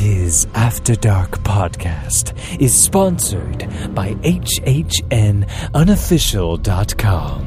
Dis After Dark podcast is sponsored by HHNUnofficial.com,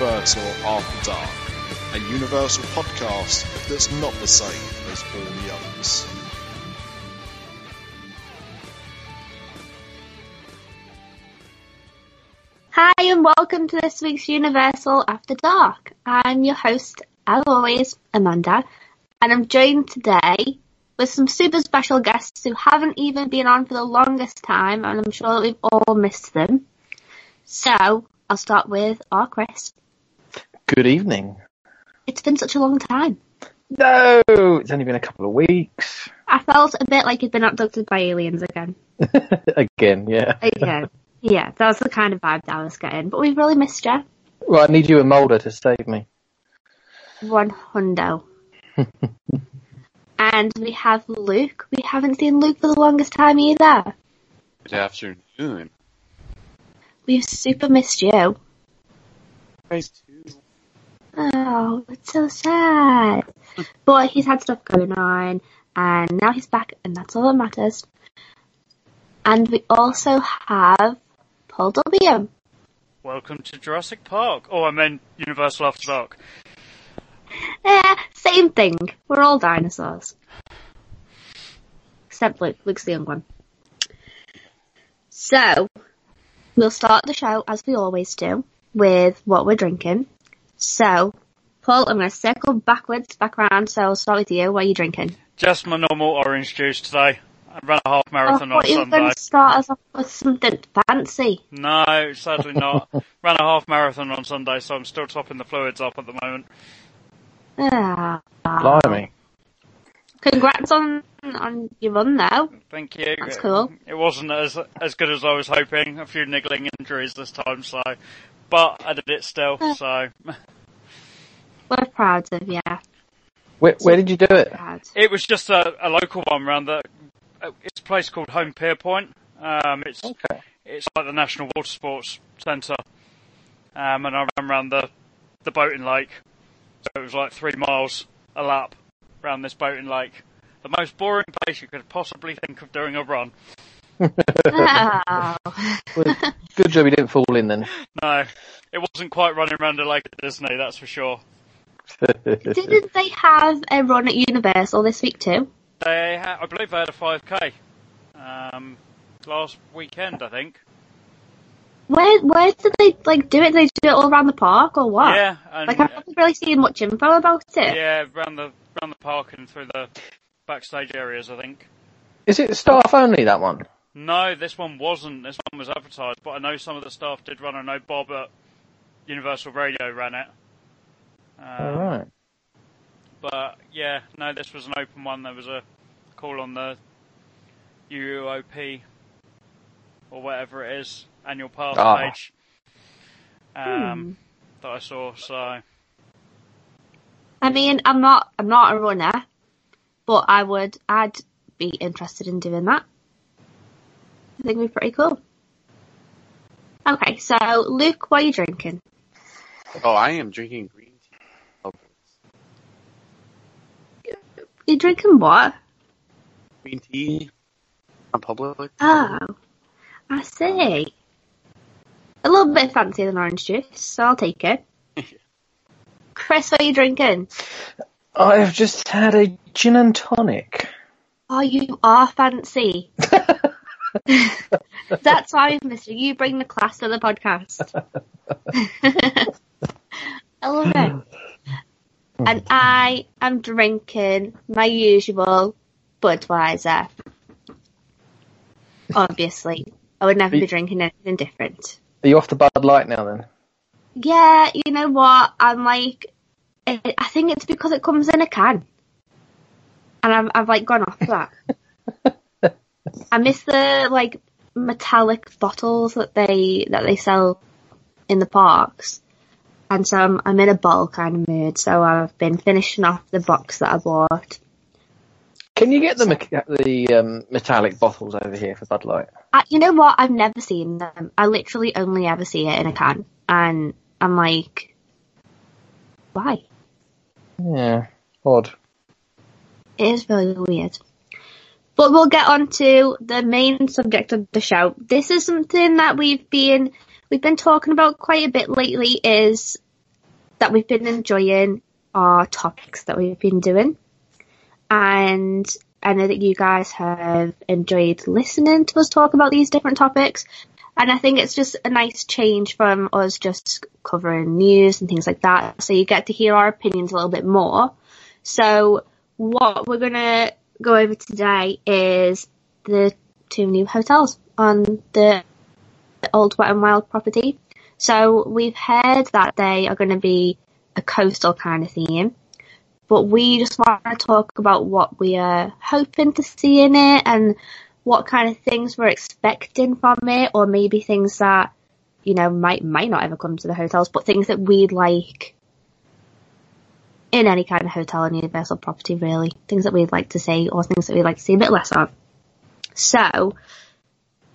Universal After Dark, a Universal podcast that's not the same as all the others. Hi, and welcome to this week's Universal After Dark. I'm your host, as always, Amanda, and I'm joined today with some super special guests who haven't even been on for the longest time, and I'm sure that we've all missed them. So, I'll start with our Chris. Good evening. It's been such a long time. No, it's only been a couple of weeks. I felt a bit like you'd been abducted by aliens again. Again, yeah. Again. yeah, that was the kind of vibe that I was getting. But we've really missed you. Well, I need you and Mulder to save me. One hundo. and we have Luke. We haven't seen Luke for the longest time either. Good afternoon. We've super missed you. Guys, too. Oh, it's so sad. but he's had stuff going on, and now he's back, and that's all that matters. And we also have Paul W. Welcome to Jurassic Park. Oh, I meant Universal After Dark. Yeah, same thing. We're all dinosaurs. Except Luke. Luke's the young one. So, we'll start the show as we always do with what we're drinking. So, Paul, I'm going to circle backwards, back around. So I'll start with you. What are you drinking? Just my normal orange juice today. I ran a half I marathon on Sunday. you were Sunday. going to start us off with something fancy. No, sadly not. ran a half marathon on Sunday, so I'm still topping the fluids up at the moment. Ah, Blimey. congrats on on your run though. Thank you. That's cool. It wasn't as as good as I was hoping. A few niggling injuries this time, so. But I did it still, so. We're proud of you. Where, where did you do it? It was just a, a local one around the. uh, It's a place called Holme Pierrepont. Um, it's Okay. it's like the National Water Sports Centre, um, and I ran around the the boating lake. So it was like three miles a lap around this boating lake. The most boring place you could possibly think of doing a run. Oh. Well, good job you didn't fall in then. No, it wasn't quite running around a lake at Disney, that's for sure. Didn't they have a run at Universal this week too? They, ha- I believe, they had a 5k um, last weekend. I think. Where where did they like do it? Did they do it all around the park or what? Yeah, and Like I haven't really seen much info about it. yeah, around the around the park and through the backstage areas. I think. Is it staff only, that one? No, this one wasn't. This one was advertised, but I know some of the staff did run. I know Bob at Universal Radio ran it. Um, Alright. But yeah, no, this was an open one. There was a call on the UOP or whatever it is annual pass Ah. page um, that I saw. So I mean, I'm not I'm not a runner, but I would I'd be interested in doing that. I think it'd be pretty cool. Okay, so Luke, what are you drinking? Oh, I am drinking green tea. Oh, You drinking what? green tea on public. Oh, I see. A little bit fancier than orange juice, so I'll take it. Chris, what are you drinking? I've just had a gin and tonic. Oh, you are fancy. That's why we've missed you. You bring the class to the podcast. I love it. And I am drinking my usual Budweiser. Obviously, I would never be drinking anything different. Are you off the Bud Light now then? Yeah, you know what? I'm like, I I think it's because it comes in a can, and I've I've like gone off that. I miss the like metallic bottles that they that they sell in the parks, and so I'm I'm in a bottle kind of mood. So I've been finishing off the box that I bought. Can you get the the um, metallic bottles over here for Bud Light? I, you know what? I've never seen them. I literally only ever see it in a can, and I'm like, why? Yeah, odd. It is really weird. But we'll get on to the main subject of the show. This is something that we've been we've been talking about quite a bit lately is that we've been enjoying our topics that we've been doing. And I know that you guys have enjoyed listening to us talk about these different topics. And I think it's just a nice change from us just covering news and things like that. So you get to hear our opinions a little bit more. So what we're gonna go over today is the two new hotels on the old Wet and Wild property. So we've heard that they are going to be a coastal kind of theme, but we just want to talk about what we are hoping to see in it and what kind of things we're expecting from it, or maybe things that you know might might not ever come to the hotels, but things that we'd like in any kind of hotel and universal property really. Things that we'd like to see or things that we'd like to see a bit less of. So,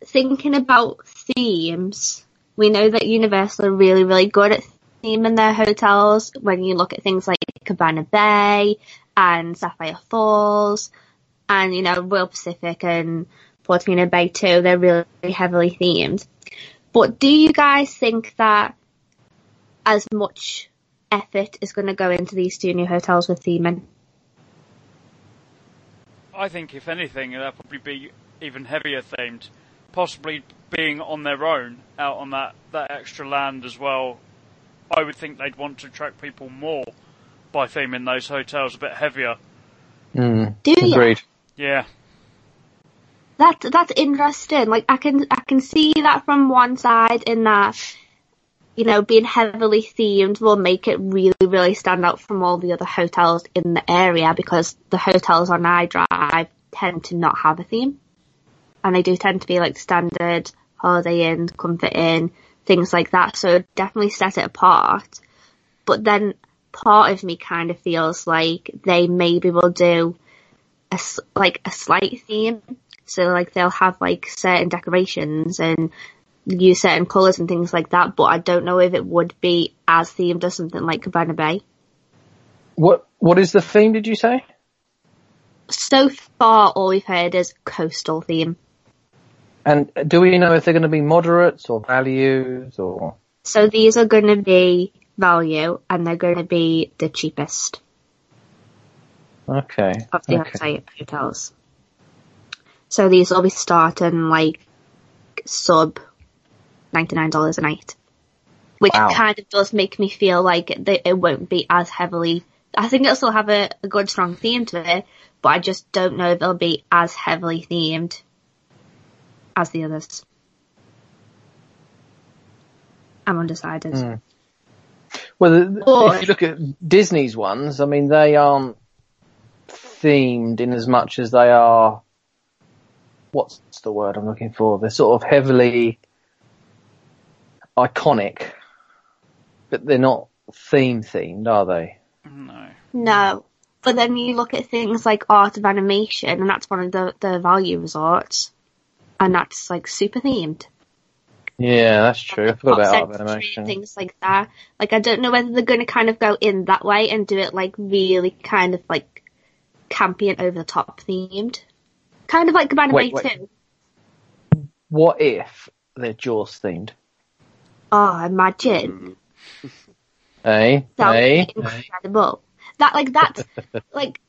thinking about themes, we know that Universal are really, really good at theming their hotels when you look at things like Cabana Bay and Sapphire Falls and, you know, Royal Pacific and Portofino Bay too, they're really heavily themed. But do you guys think that as much effort is going to go into these two new hotels with theming? I think if anything, they'll probably be even heavier themed, possibly being on their own out on that, that extra land as well. I would think they'd want to attract people more by theming those hotels a bit heavier. Mm, Do you? agreed. Yeah, That that's interesting. Like I can I can see that from one side in that you know being heavily themed will make it really really stand out from all the other hotels in the area because the hotels on I Drive tend to not have a theme, and they do tend to be like standard Holiday Inn, Comfort Inn, things like that. So it definitely set it apart. But then part of me kind of feels like they maybe will do a like a slight theme. So like they'll have like certain decorations and use certain colours and things like that. But I don't know if it would be as themed as something like Cabana Bay. What What is the theme? Did you say? So far, all we've heard is coastal theme. And do we know if they're going to be moderates or values or? So these are going to be value and they're going to be the cheapest Okay. of the okay. hotels. So these will be starting like sub $99 a night. Which Wow. kind of does make me feel like it, it won't be as heavily, I think it'll still have a, a good strong theme to it, but I just don't know if it'll be as heavily themed as the others. I'm undecided. Mm. Well, the- Or- if you look at Disney's ones, I mean, they aren't themed in as much as they are. What's the word I'm looking for? They're sort of heavily iconic, but they're not theme themed, are they? no. No. But then you look at things like Art of Animation, and that's one of the, the value resorts, and that's like super themed. Yeah, that's true. I forgot about Art Animation. Things like that. Like I don't know whether they're going to kind of go in that way and do it like really kind of like campy and over the top themed. Kind of like Cabana Bay too. What if they're Jaws themed? Oh, imagine. Hey, That would Eh? be incredible. That like that's like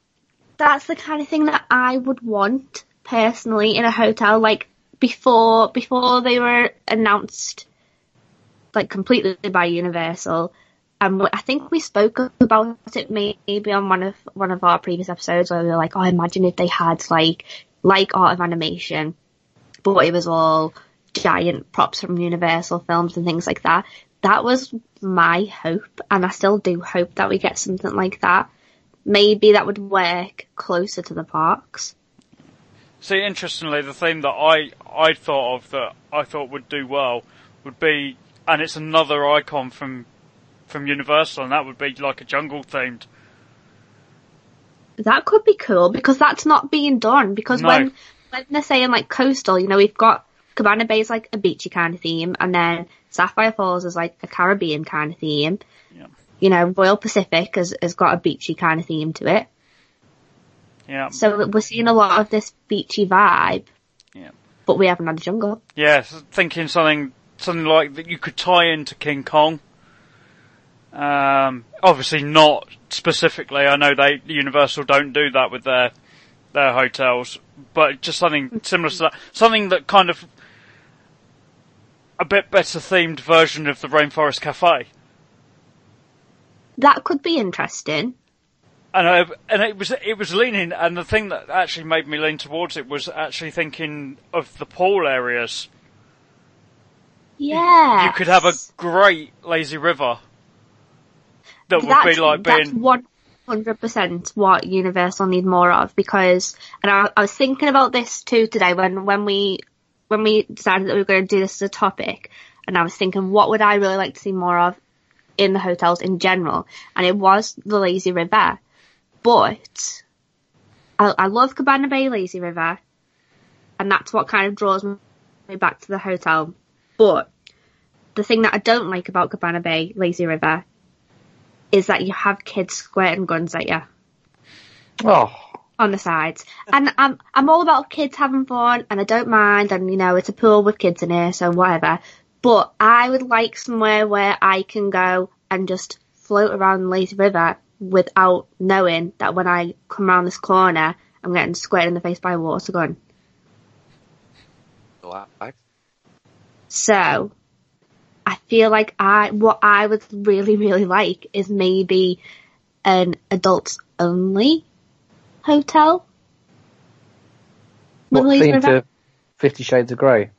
that's the kind of thing that I would want personally in a hotel. Like before before they were announced, like completely by Universal, and I think we spoke about it maybe on one of one of our previous episodes where we were like, oh, imagine if they had like like Art of Animation, but it was all giant props from Universal films and things like that. That was my hope, and I still do hope that we get something like that. Maybe that would work closer to the parks. See, interestingly, the theme that I I thought of that I thought would do well would be, and it's another icon from from Universal, and that would be like a jungle themed. That could be cool because that's not being done. Because No. when when they're saying like coastal, you know, we've got Cabana Bay is like a beachy kind of theme, and then Sapphire Falls is like a Caribbean kind of theme. Yeah. You know, Royal Pacific has has got a beachy kind of theme to it. Yeah, So we're seeing a lot of this beachy vibe. Yeah. But we haven't had a jungle. yeah. s- Thinking something something like that you could tie into King Kong. Um, obviously not specifically. I know they Universal don't do that with their their hotels, but just something similar to that. Something that kind of a bit better themed version of the Rainforest Cafe. That could be interesting. And I, and it was it was leaning, and the thing that actually made me lean towards it was actually thinking of the pool areas. Yeah. You could have a great lazy river that would that's, be like being one hundred percent what Universal need more of because, and I, I was thinking about this too today when when we when we decided that we were going to do this as a topic, and I was thinking what would I really like to see more of in the hotels in general, and it was the lazy river, but I, I love Cabana Bay Lazy River, and that's what kind of draws me back to the hotel, but. The thing that I don't like about Cabana Bay Lazy River is that you have kids squirting guns at you Oh, on the sides. And I'm I'm all about kids having fun and I don't mind and you know, it's a pool with kids in here, so whatever. But I would like somewhere where I can go and just float around the lazy river without knowing that when I come around this corner I'm getting squirted in the face by a water gun. So I feel like I what I would really, really like is maybe an adults only hotel. what theme to Fifty Shades of Grey?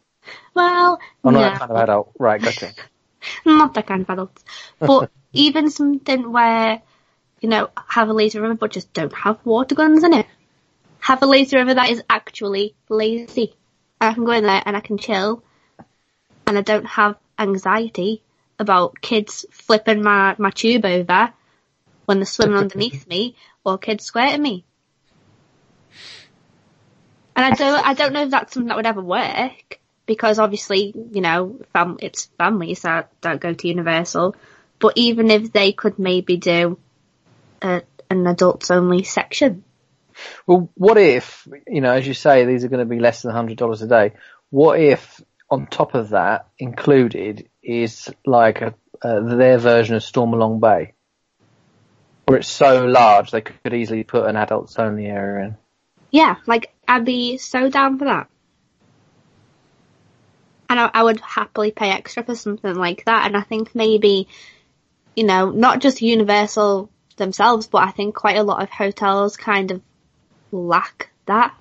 Well, Oh, not no, that kind of adult. Right, gotcha. not that kind of adults. But even something where, you know, have a lazy river but just don't have water guns in it. Have a lazy river that is actually lazy. I can go in there and I can chill and I don't have anxiety about kids flipping my, my tube over when they're swimming underneath me or kids squirting me. And I don't, I don't know if that's something that would ever work because obviously, you know, fam- it's families that don't go to Universal. But even if they could maybe do a, an adults only section, Well, what if, you know, as you say, these are going to be less than $100 a day. What if, on top of that, included is like a, uh, their version of Stormalong Bay? Where it's so large they could easily put an adults only area in. yeah, like I'd be so down for that. And I, I would happily pay extra for something like that. And I think maybe, you know, not just Universal themselves, but I think quite a lot of hotels kind of lack that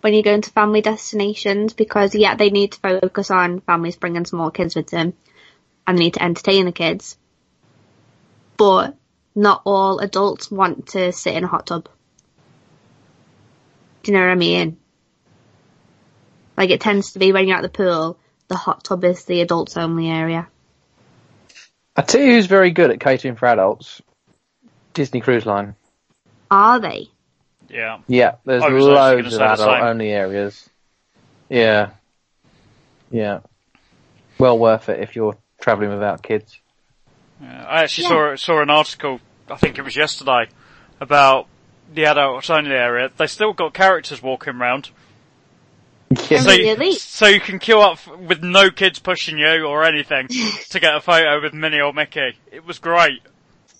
when you go into family destinations because yeah, they need to focus on families bringing small kids with them and they need to entertain the kids. But not all adults want to sit in a hot tub. Do you know what I mean? Like it tends to be when you're at the pool, the hot tub is the adults only area. I tell you who's very good at catering for adults. Disney Cruise Line. Are they? yeah. Yeah, there's I was loads of say adult only areas. Yeah. Yeah. Well worth it if you're travelling without kids. Yeah, I actually saw saw an article. I think it was yesterday about the adults only area. They still got characters walking around, Yeah. so Really? so you can queue up with no kids pushing you or anything to get a photo with Minnie or Mickey. It was great.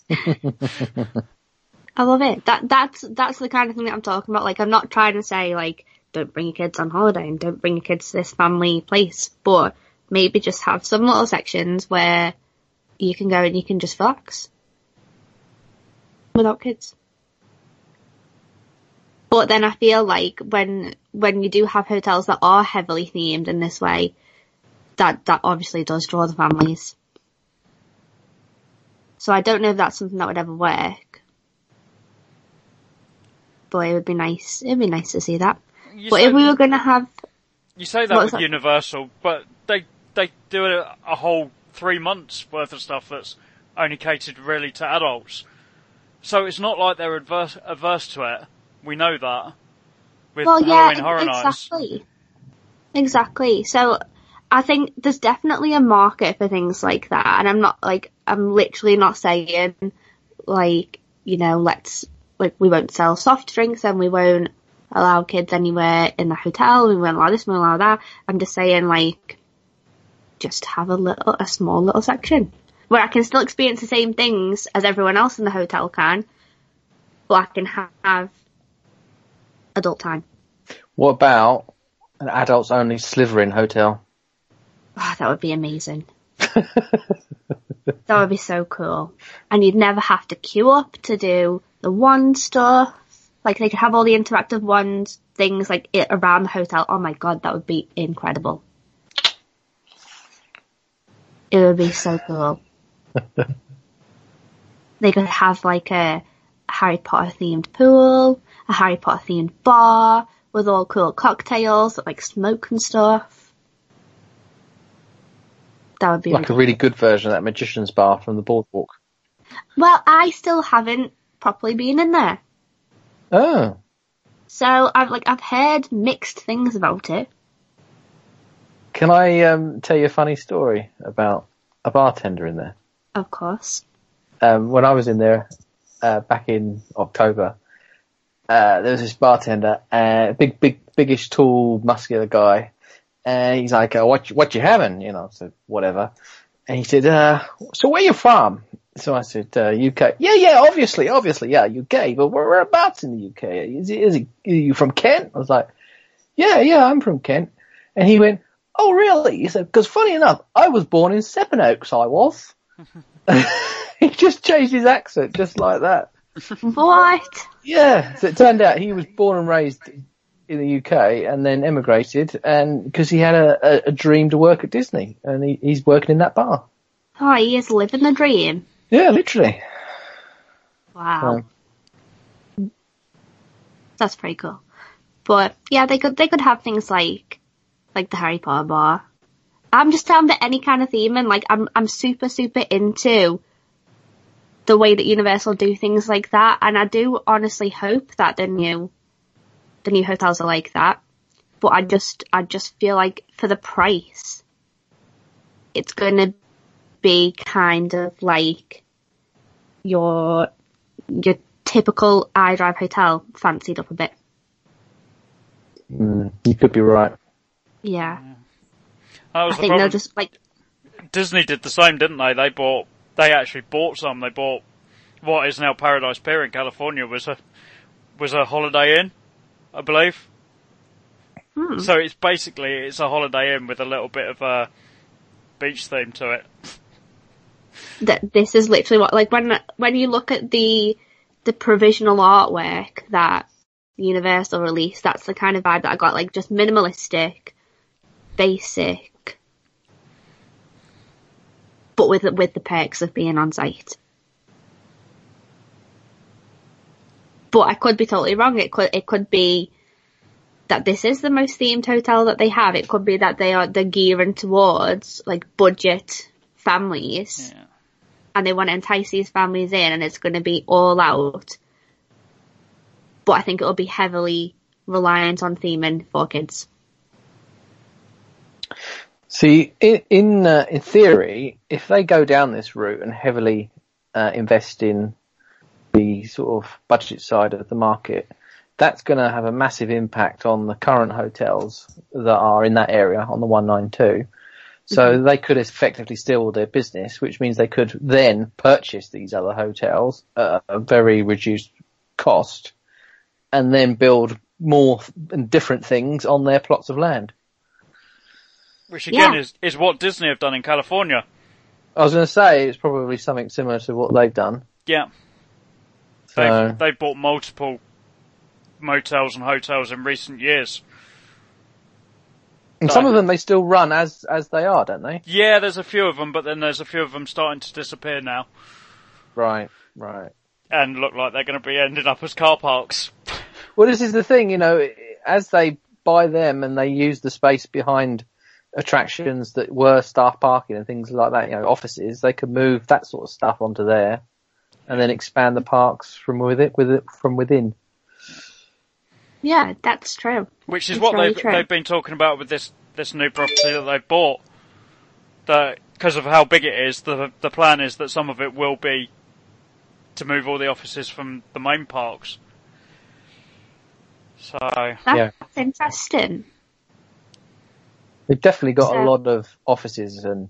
I love it. That that's that's the kind of thing that I'm talking about. Like I'm not trying to say like don't bring your kids on holiday and don't bring your kids to this family place, but maybe just have some little sections where you can go and you can just relax without kids. But then I feel like when when you do have hotels that are heavily themed in this way, that that obviously does draw the families. So I don't know if that's something that would ever work. But it would be nice. It'd be nice to see that. You But if we were going to have, you say that with that? Universal, but they they do a, a whole three months worth of stuff that's only catered really to adults. So it's not like they're adverse averse to it. We know that. With well, yeah, Halloween Horror Nights. exactly, exactly. So I think there's definitely a market for things like that, and I'm not like I'm literally not saying like you know let's like we won't sell soft drinks and we won't allow kids anywhere in the hotel. We won't allow this, we won't allow that. I'm just saying like just have a little a small little section where I can still experience the same things as everyone else in the hotel can, but I can have adult time. What about an adults only Slytherin hotel? Oh, that would be amazing. That would be so cool. And you'd never have to queue up to do the wand stuff. Like they could have all the interactive wand things like it around the hotel. Oh my god, that would be incredible. It would be so cool. they could have like a Harry Potter themed pool, a Harry Potter themed bar with all cool cocktails that like smoke and stuff. That would be Like a really good version of that magician's bar from the boardwalk. Well, I still haven't properly been in there. Oh, So I've like I've heard mixed things about it. can I um, tell you a funny story about a bartender in there? Of course. um, when I was in there uh, back in October, uh, there was this bartender, uh, big, big, biggish, tall, muscular guy, and he's like, uh, "What, you- what you having?" You know, said, "Whatever," and he said, uh, "So where you from?" So I said, uh, "UK." Yeah, yeah, obviously, obviously, yeah, UK. But where, whereabouts in the UK? Is it, is it, are you from Kent? I was like, "Yeah, yeah, I'm from Kent," and he went, "Oh, really?" He said, "Because funny enough, I was born in Sevenoaks. I was." he just changed his accent just like that. What? Yeah, so it turned out he was born and raised in the UK and then emigrated, and because he had a, a, a dream to work at Disney, and he, he's working in that bar. Oh, he is living the dream. Yeah, literally. Wow. That's pretty cool. But yeah, they could they could have things like like the Harry Potter bar. I'm just down to any kind of theme and like I'm I'm super super into the way that Universal do things like that and I do honestly hope that the new the new hotels are like that. But I just I just feel like for the price it's gonna be kind of like your your typical iDrive hotel fancied up a bit. Mm, you could be right. Yeah. That was I think problem. they'll just like Disney did the same, didn't they? They bought, they actually bought some. They bought what is now Paradise Pier in California was a was a Holiday Inn, I believe. hmm. So it's basically it's a Holiday Inn with a little bit of a beach theme to it. that this is literally what like when when you look at the the provisional artwork that Universal released, that's the kind of vibe that I got, like just minimalistic, basic, but with with the perks of being on site. But I could be totally wrong. It could it could be that this is the most themed hotel that they have. It could be that they are they're gearing towards like budget families Yeah. and they want to entice these families in and it's going to be all out. But I think it will be heavily reliant on theming for kids. See, in in, uh, in theory, if they go down this route and heavily uh, invest in the sort of budget side of the market, that's going to have a massive impact on the current hotels that are in that area on the 192. So mm-hmm. they could effectively steal their business, which means they could then purchase these other hotels at a very reduced cost and then build more and different things on their plots of land. Which again Yeah. is, is what Disney have done in California. I was going to say it's probably something similar to what they've done. Yeah, They've they've bought multiple motels and hotels in recent years. and some of them they still run as as they are, don't they? Yeah, there's a few of them, but then there's a few of them starting to disappear now Right, right. and look like they're going to be ending up as car parks. Well, this is the thing, you know, as they buy them and they use the space behind attractions that were staff parking and things like that, you know, offices, they could move that sort of stuff onto there and then expand the parks from with it, with it from within. Yeah, that's true. Which is It's what very they've true. they've been talking about with this this new property that they've bought. That because of how big it is, the the plan is that some of it will be to move all the offices from the main parks. So That's Yeah. interesting. They've definitely got a lot of offices and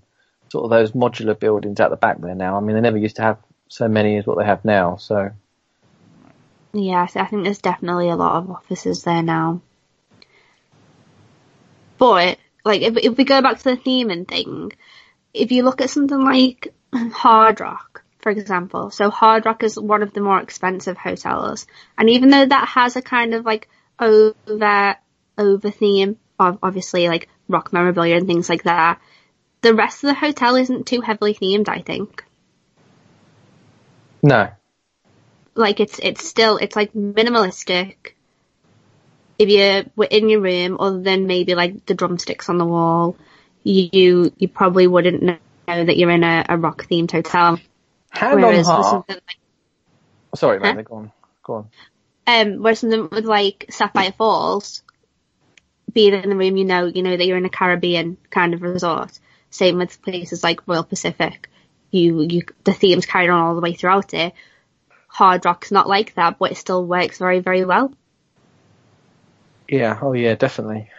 sort of those modular buildings out the back there now. I mean, they never used to have so many as what they have now, so. Yeah, I think there's definitely a lot of offices there now. But like, if if we go back to the theming thing, if you look at something like Hard Rock, for example, so Hard Rock is one of the more expensive hotels, and even though that has a kind of like over over theme of obviously like rock memorabilia and things like that, the rest of the hotel isn't too heavily themed. I think. No. like it's it's still it's like minimalistic. If you were in your room, other than maybe like the drumsticks on the wall, you you probably wouldn't know that you're in a, a rock themed hotel. Hand Whereas on heart. like Sorry, Huh? man, go on. Go on. um, whereas something with like Sapphire Falls, being in the room, you know, you know that you're in a Caribbean kind of resort. Same with places like Royal Pacific. You, you, the themes carried on all the way throughout it. Hard Rock's not like that, but it still works very, very well. Yeah, oh yeah, definitely.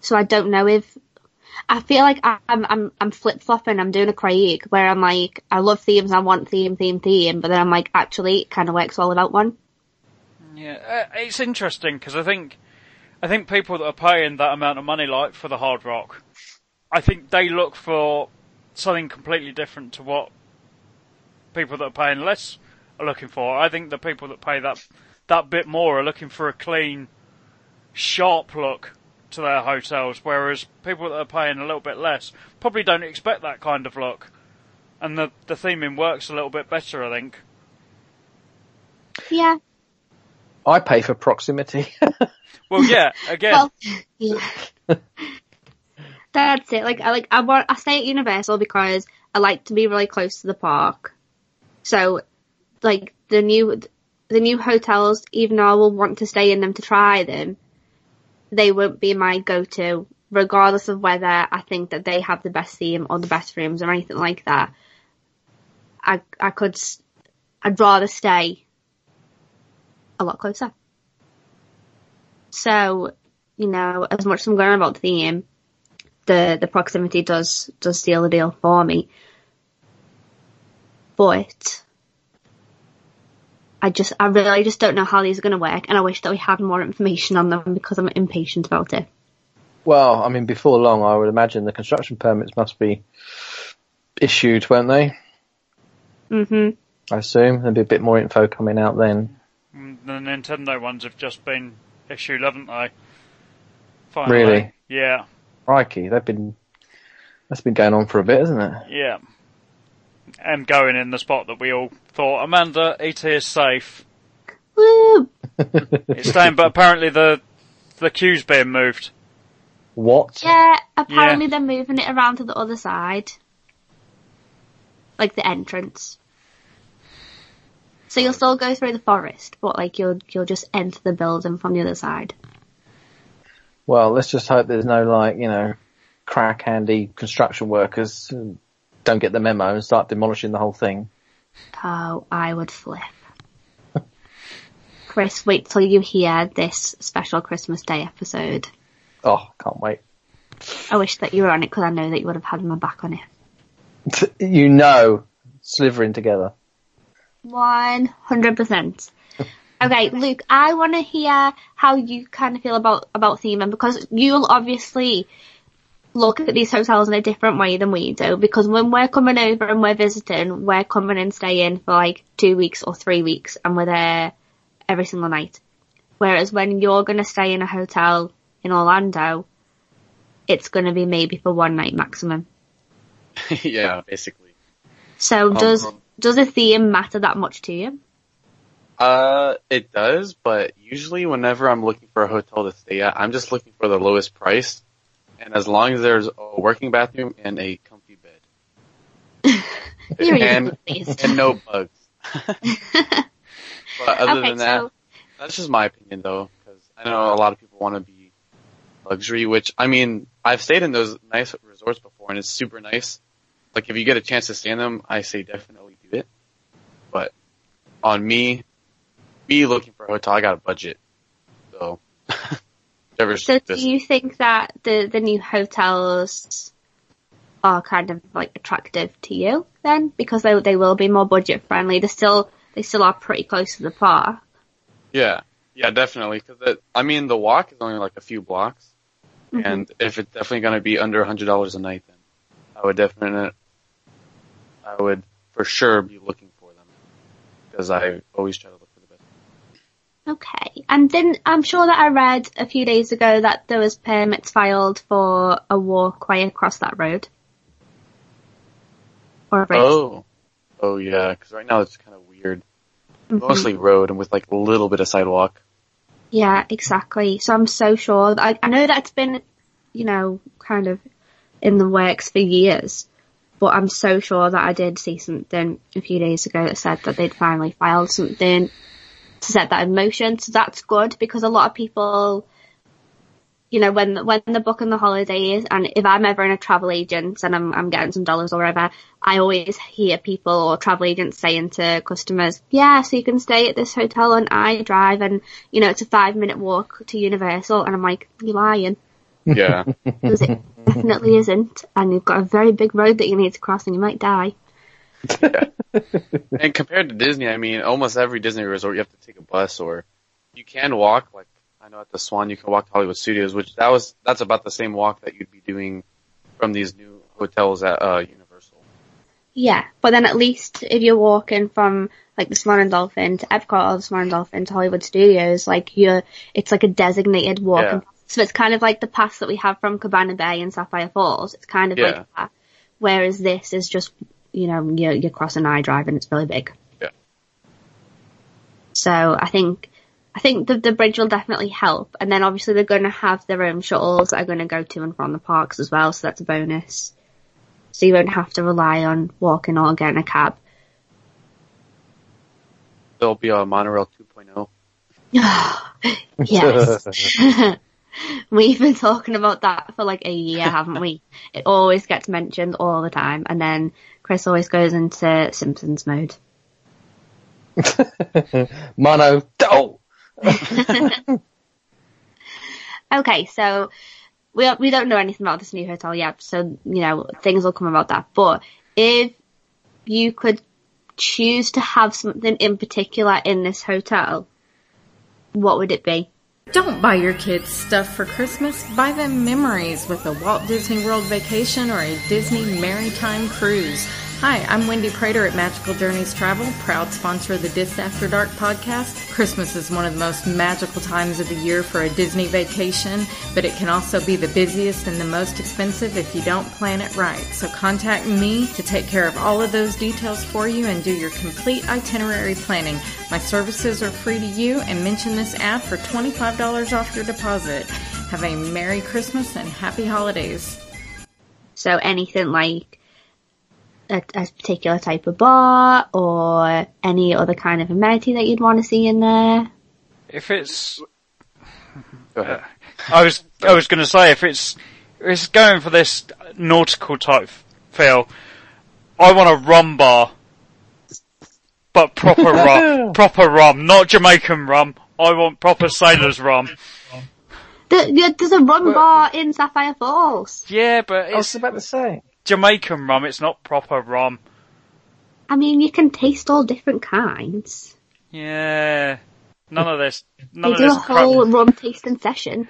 So I don't know if I feel like I'm I'm I'm flip flopping. I'm doing a Craig where I'm like I love themes. I want theme, theme, theme. But then I'm like actually it kind of works well without one. yeah, uh, it's interesting because I think I think people that are paying that amount of money, like for the Hard Rock, I think they look for something completely different to what people that are paying less are looking for. I think the people that pay that that bit more are looking for a clean, sharp look to their hotels, whereas people that are paying a little bit less probably don't expect that kind of look. And the the theming works a little bit better, I think. Yeah. I pay for proximity. Well, yeah, again, Well, yeah. That's it. Like I like I want I stay at Universal because I like to be really close to the park. So, like the new the new hotels, even though I will want to stay in them to try them, they won't be my go-to, regardless of whether I think that they have the best theme or the best rooms or anything like that. I I could I'd rather stay a lot closer. So, you know, as much as I'm going about the theme, the the proximity does does seal the deal for me. But I just I really just don't know how these are going to work, and I wish that we had more information on them because I'm impatient about it. well, I mean, before long, I would imagine the construction permits must be issued, won't they? Mhm. I assume there'll be a bit more info coming out then. Mm, the Nintendo ones have just been issued, haven't they? Finally. Really? Yeah, Crikey, they've been that's been going on for a bit, isn't it? yeah. And going in the spot that we all thought, Amanda, ET is safe. It's staying, but apparently the the queue's being moved. What? Yeah, apparently they're moving it around to the other side, like the entrance. So you'll still go through the forest, but like you'll you'll just enter the building from the other side. Well, let's just hope there's no like you know crack handy construction workers don't get the memo and start demolishing the whole thing. Oh, I would flip. Chris, wait till you hear this special Christmas Day episode. Oh, can't wait. I wish that you were on it because I know that you would have had my back on it. You know, slithering together. One hundred percent. Okay, Luke, I want to hear how you kind of feel about about theming because you'll obviously look at these hotels in a different way than we do because when we're coming over and we're visiting, we're coming and staying for like two weeks or three weeks and we're there every single night. Whereas when you're going to stay in a hotel in Orlando, it's going to be maybe for one night maximum. yeah, basically. So Um, does does a theme matter that much to you? Uh, it does, but usually whenever I'm looking for a hotel to stay at, I'm just looking for the lowest price, and as long as there's a working bathroom and a comfy bed, and and no bugs. but other okay, than that, so that's just my opinion though, because I know a lot of people want to be luxury, which I mean, I've stayed in those nice resorts before, and it's super nice. Like if you get a chance to stay in them, I say definitely do it. But on me, me looking for a hotel, I got a budget, so so do you think that the the new hotels are kind of like attractive to you then because they they will be more budget friendly. They still they still are pretty close to the park. Yeah, yeah, definitely. Because I mean, the walk is only like a few blocks, Mhm. and if it's definitely going to be under a hundred dollars a night, then I would definitely, I would for sure be looking for them because I always try to look for the best. Okay. And then I'm sure that I read a few days ago that there was permits filed for a walkway across that road. Or a bridge. Oh, oh yeah. Because right now it's kind of weird, Mhm. mostly road and with like a little bit of sidewalk. Yeah, exactly. So I'm so sure. I, I know that it's been, you know, kind of in the works for years, but I'm so sure that I did see something a few days ago that said that they'd finally filed something to set that in motion. So that's good because a lot of people, you know, when when they're booking the holidays, and if I'm ever in a travel agent and I'm I'm getting some dollars or whatever, I always hear people or travel agents saying to customers, "Yeah, so you can stay at this hotel on I Drive, and you know it's a five minute walk to Universal." And I'm like, "You're lying." Yeah, Because it definitely isn't, and you've got a very big road that you need to cross, and you might die. and compared to Disney, I mean, almost every Disney resort you have to take a bus or you can walk. Like I know at the Swan, you can walk to Hollywood Studios, which that was that's about the same walk that you'd be doing from these new hotels at uh, Universal. Yeah, but then at least if you're walking from like the Swan and Dolphin to Epcot or the Swan and Dolphin to Hollywood Studios, like you're, it's like a designated walking. Yeah. So it's kind of like the pass that we have from Cabana Bay and Sapphire Falls. It's kind of Yeah. like that. Whereas this is just, you know, you're, you're crossing I Drive and it's really big. Yeah. So I think, I think the, the bridge will definitely help. And then obviously they're going to have their own shuttles that are going to go to and from the parks as well. So that's a bonus. So you won't have to rely on walking or getting a cab. There'll be a monorail oh. 2.0. yes. We've been talking about that for like a year, haven't we? It always gets mentioned all the time, and then Chris always goes into Simpsons mode. Mono. Oh! Okay, so we we don't know anything about this new hotel yet, so you know things will come about that. But if you could choose to have something in particular in this hotel, what would it be? Don't buy your kids stuff for Christmas. Buy them memories with a Walt Disney World vacation or a Disney Maritime cruise. Hi, I'm Wendy Prater at Magical Journeys Travel, proud sponsor of the Dis After Dark podcast. Christmas is one of the most magical times of the year for a Disney vacation, but it can also be the busiest and the most expensive if you don't plan it right. So contact me to take care of all of those details for you and do your complete itinerary planning. My services are free to you and mention this ad for $25 off your deposit. Have a Merry Christmas and Happy Holidays. So anything like a, a particular type of bar or any other kind of amenity that you'd want to see in there. If it's, Go ahead. I was, I was going to say, if it's, if it's going for this nautical type feel, I want a rum bar, but proper rum, proper rum, not Jamaican rum. I want proper sailor's rum. There, there's a rum bar in Sapphire Falls. Yeah, but I was it's about to say. Jamaican rum. It's not proper rum. I mean, you can taste all different kinds. Yeah, none of this, none They of do this a whole crap- rum tasting session.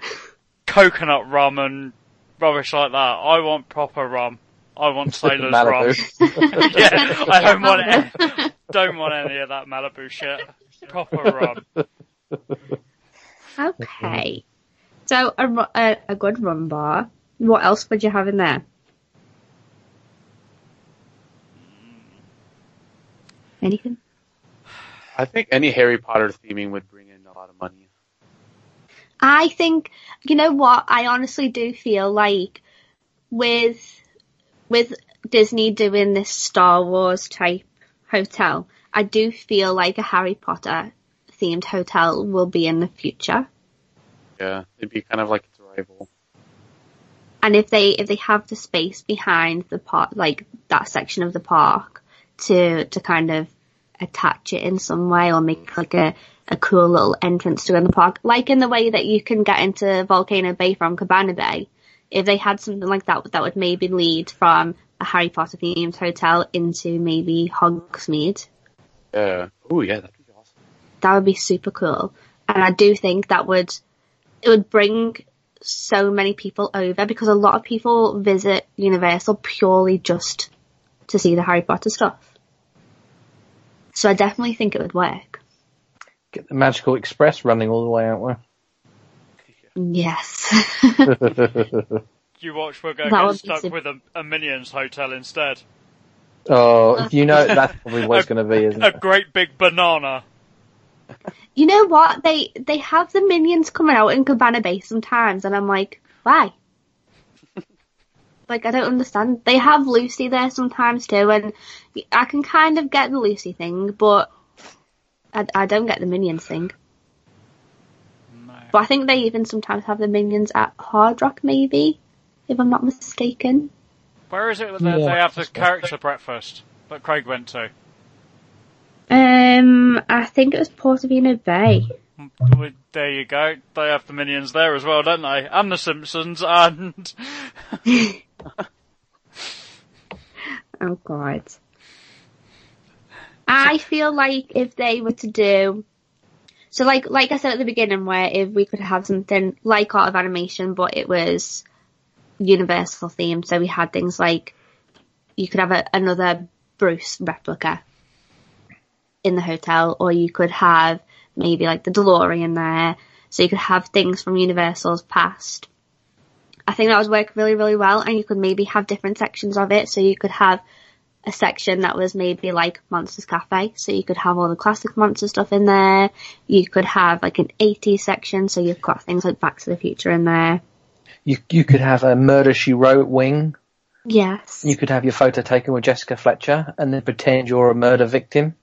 coconut rum and rubbish like that. I want proper rum. I want sailor's rum. Yeah, I don't want any, don't want any of that Malibu shit. Proper rum. Okay. So a, a, a good rum bar. What else would you have in there? Anything? I think any Harry Potter theming would bring in a lot of money. I think you know what I honestly do feel like with with Disney doing this Star Wars type hotel, I do feel like a Harry Potter themed hotel will be in the future. Yeah, it'd be kind of like its rival. And if they if they have the space behind the park, like that section of the park, to to kind of attach it in some way or make like a a cool little entrance to in the park, like in the way that you can get into Volcano Bay from Cabana Bay. If they had something like that, that would maybe lead from a Harry Potter themed hotel into maybe Hogsmeade. Uh, yeah. Oh yeah, that'd be awesome. That would be super cool. And I do think that would, it would bring so many people over because a lot of people visit Universal purely just to see the Harry Potter stuff. So I definitely think it would work. Get the Magical Express running all the way out there. Yes. You watch, we're going to get be stuck with a, a Minions hotel instead. oh, you know that's probably what it's going to be, isn't A it? great big banana. you know what? They they have the minions coming out in Cabana Bay sometimes, and I'm like, why? Like I don't understand. They have Lucy there sometimes too, and I can kind of get the Lucy thing, but I, I don't get the minions thing. No. But I think they even sometimes have the minions at Hard Rock, maybe, if I'm not mistaken. Where is it that they, Yeah. they have the character breakfast that Craig went to? Um, I think it was Portofino Bay. There you go. They have the Minions there as well, don't they? And the Simpsons and... Oh god. I feel like if they were to do so like like I said at the beginning where if we could have something like Art of Animation but it was universal themed, so we had things like you could have a, another Bruce replica in the hotel or you could have maybe like the DeLorean there. So you could have things from Universal's past I think that would work really, really well, and you could maybe have different sections of it. So you could have a section that was maybe like Monsters Cafe, so you could have all the classic monster stuff in there. You could have like an 80s section, so you've got things like Back to the Future in there. You you could have a Murder She Wrote wing. Yes. You could have your photo taken with Jessica Fletcher, and then pretend you're a murder victim.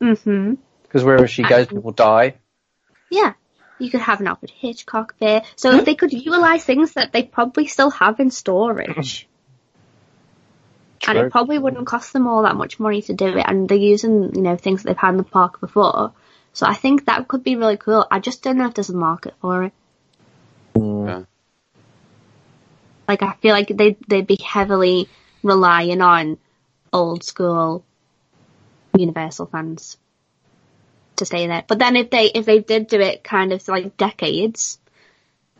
Mm-hmm. Because wherever she goes, people die. Yeah. You could have an Alfred Hitchcock there. So hmm? they could utilize things that they probably still have in storage. Hmm. and it probably wouldn't cost them all that much money to do it. And they're using, you know, things that they've had in the park before. So I think that could be really cool. I just don't know if there's a market for it. Hmm. Yeah. Like I feel like they they'd be heavily relying on old school Universal fans to stay there. But then if they if they did do it kind of like decades,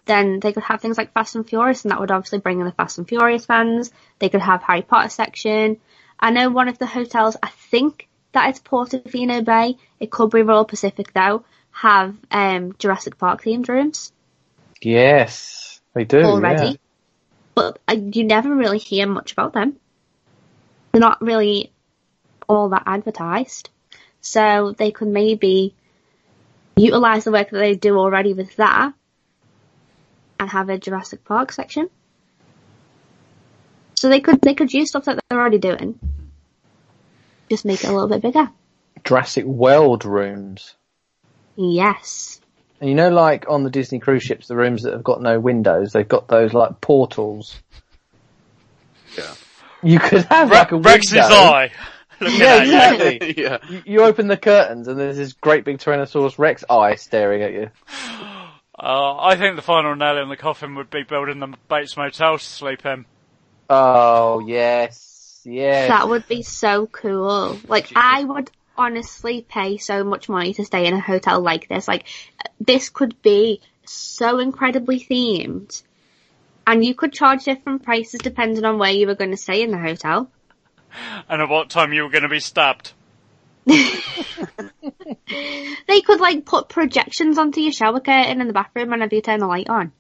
then they could have things like Fast and Furious, and that would obviously bring in the Fast and Furious fans. They could have Harry Potter section. I know one of the hotels, I think that it's Portofino Bay. It could be Royal Pacific though. Have um, Jurassic Park themed rooms Yes, they do. already, yeah. but uh, you never really hear much about them. They're not really all that advertised, so they could maybe utilize the work that they do already with that and have a Jurassic Park section. So they could they could use stuff that they're already doing, just make it a little bit bigger. Jurassic World rooms. Yes. And you know, like on the Disney cruise ships, the rooms that have got no windows, they've got those like portals. Yeah. You could have Re- like a Rex's window. eye. Looking Yeah, you. exactly. yeah. You, you open the curtains and there's this great big Tyrannosaurus Rex eye staring at you. Uh, I think the final nail in the coffin would be building the Bates Motel to sleep in. Oh yes, yes. That would be so cool. Like, I would honestly pay so much money to stay in a hotel like this. Like, this could be so incredibly themed And you could charge different prices depending on where you were going to stay in the hotel. And at what time you were going to be stabbed. They could like put projections onto your shower curtain in the bathroom whenever you turn the light on.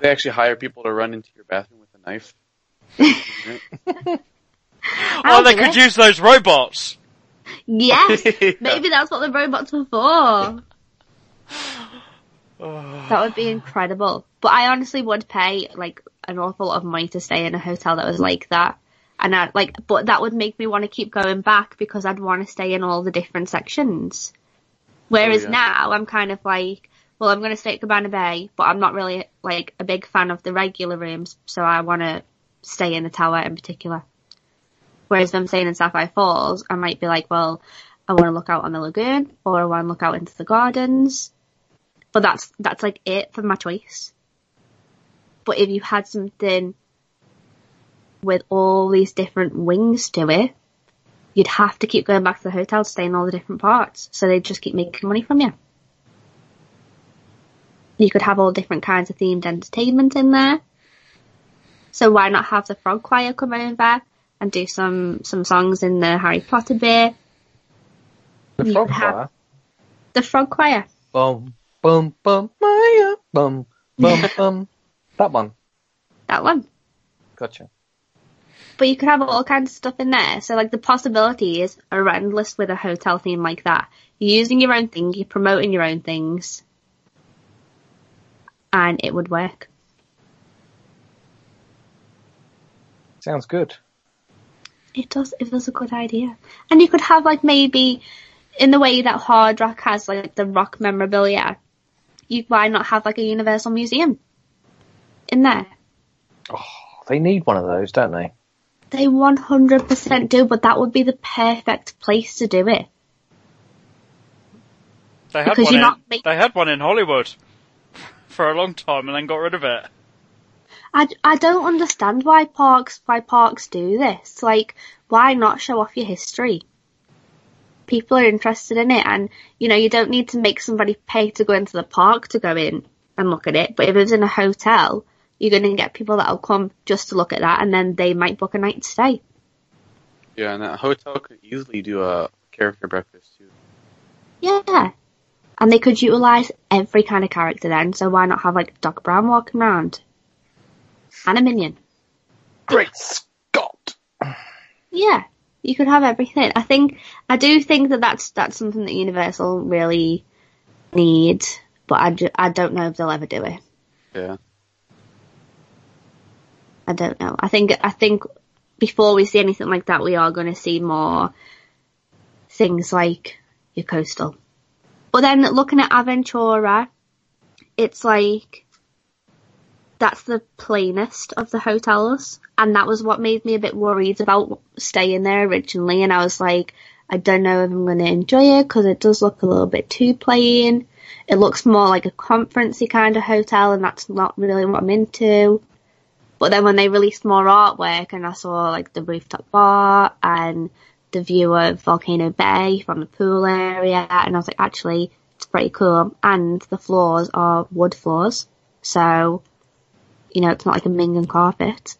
They actually hire people to run into your bathroom with a knife. Oh, they could it. use those robots. Yes, Yeah. maybe that's what the robots were for. That would be incredible. But I honestly would pay like an awful lot of money to stay in a hotel that was like that. And I like, but that would make me want to keep going back because I'd want to stay in all the different sections. Whereas Oh, yeah. now I'm kind of like, well, I'm going to stay at Cabana Bay, but I'm not really like a big fan of the regular rooms, so I want to stay in the tower in particular. Whereas if I'm staying in Sapphire Falls, I might be like, well, I want to look out on the lagoon or I want to look out into the gardens. But that's that's like it for my choice. But if you had something with all these different wings to it, you'd have to keep going back to the hotel to stay in all the different parts. So they'd just keep making money from you. You could have all different kinds of themed entertainment in there. So why not have the frog choir come over and do some some songs in the Harry Potter bit? The You frog have- choir. The frog choir. Bum, bum, bum, Maya, bum, bum, bum. That one. That one. Gotcha. But you could have all kinds of stuff in there. So like the possibilities are endless with a hotel theme like that. You're using your own thing, you're promoting your own things. And it would work. Sounds good. It does, it was a good idea. And you could have like maybe in the way that Hard Rock has like the rock memorabilia, you why not have like a Universal Museum in there? Oh, they need one of those, don't they? They 100% do, but that would be the perfect place to do it. They had Because one. you're In, not make- They had one in Hollywood for a long time and then got rid of it. I, I don't understand why parks why parks do this. Like, why not show off your history? People are interested in it, and you know you don't need to make somebody pay to go into the park to go in and look at it. But if it's in a hotel, you're going to get people that'll come just to look at that, and then they might book a night to stay. Yeah, and that hotel could easily do a character breakfast too. Yeah, and they could utilize every kind of character then. So why not have like Doc Brown walking around and a minion? Great Scott! Yeah, you could have everything. I think I do think that that's that's something that Universal really need, but I, ju- I don't know if they'll ever do it. Yeah. I don't know. I think I think before we see anything like that, we are going to see more things like your coastal. But then looking at Aventura, it's like that's the plainest of the hotels, and that was what made me a bit worried about staying there originally. And I was like, I don't know if I'm going to enjoy it because it does look a little bit too plain. It looks more like a conferencey kind of hotel, and that's not really what I'm into. But then when they released more artwork and I saw like the rooftop bar and the view of Volcano Bay from the pool area and I was like, actually, it's pretty cool. And the floors are wood floors. So, you know, it's not like a Mingan carpet.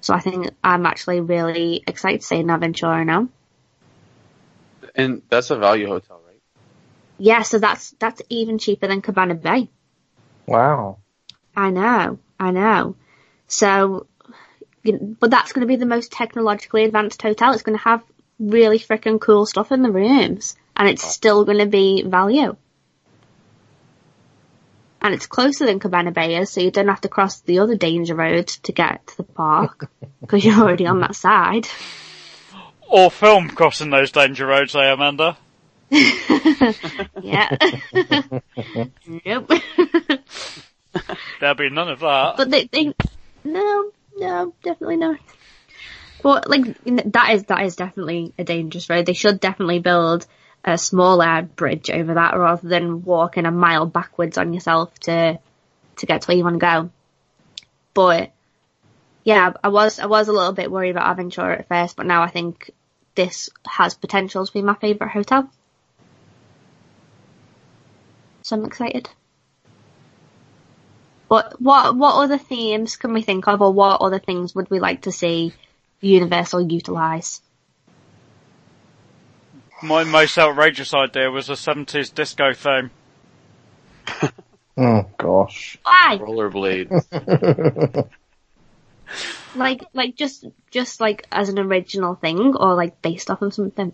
So I think I'm actually really excited to stay in Aventura now. And that's a value hotel, right? Yeah, so that's, that's even cheaper than Cabana Bay. Wow. I know, I know. So, you know, but that's going to be the most technologically advanced hotel. It's going to have really freaking cool stuff in the rooms, and it's still going to be value. And it's closer than Cabana Bay is, so you don't have to cross the other danger road to get to the park because you're already on that side. Or film crossing those danger roads, eh, Amanda? Yeah. nope. There'll be none of that. But they, they, no, no, definitely not. But like that is that is definitely a dangerous road. They should definitely build a smaller bridge over that rather than walking a mile backwards on yourself to to get to where you want to go. But yeah, I was I was a little bit worried about Aventura at first, but now I think this has potential to be my favourite hotel. So I'm excited. But what what other themes can we think of, or what other things would we like to see Universal utilise? My most outrageous idea was a 70s disco theme. Oh gosh. Why? Rollerblades. Like like just just like as an original thing, or like based off of something.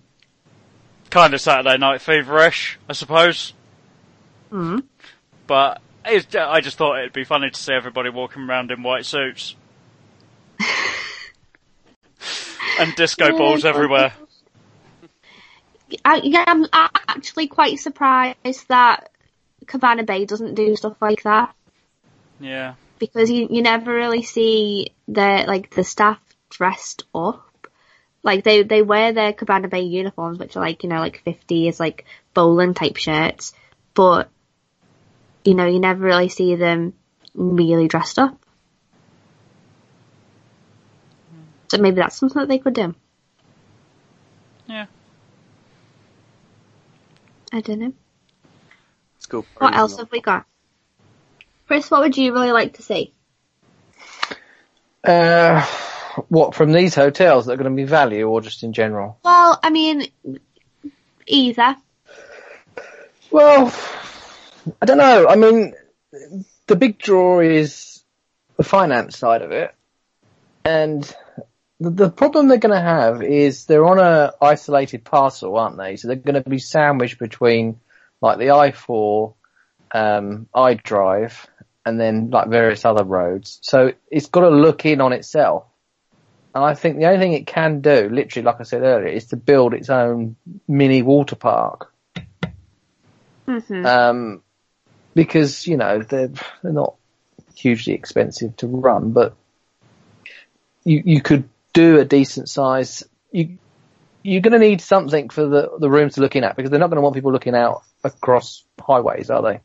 Kind of Saturday Night Feverish, I suppose. Hmm. But it's, I just thought it'd be funny to see everybody walking around in white suits. and disco balls everywhere. I, yeah, I'm actually quite surprised that Cabana Bay doesn't do stuff like that Yeah. because you you never really see the like the staff dressed up. Like they they wear their Cabana Bay uniforms, which are like you know like fifties like bowling type shirts, but you know you never really see them really dressed up. So maybe that's something that they could do. Yeah. I don't know. Let's go. What else in have we got? Chris, what would you really like to see? Uh, what from these hotels that are going to be value or just in general? Well, I mean, either. Well, I don't know. I mean, the big draw is the finance side of it, and the, the problem they're going to have is they're on a isolated parcel, aren't they? So they're going to be sandwiched between like the I4, um, iDrive, and then like various other roads. So it's got to look in on itself. And I think the only thing it can do, literally, like I said earlier, is to build its own mini water park. hmm Um, because, you know, they're, they're not hugely expensive to run, but you, you could do a decent size, you, you're going to need something for the, the rooms to look in at because they're not going to want people looking out across highways, are they?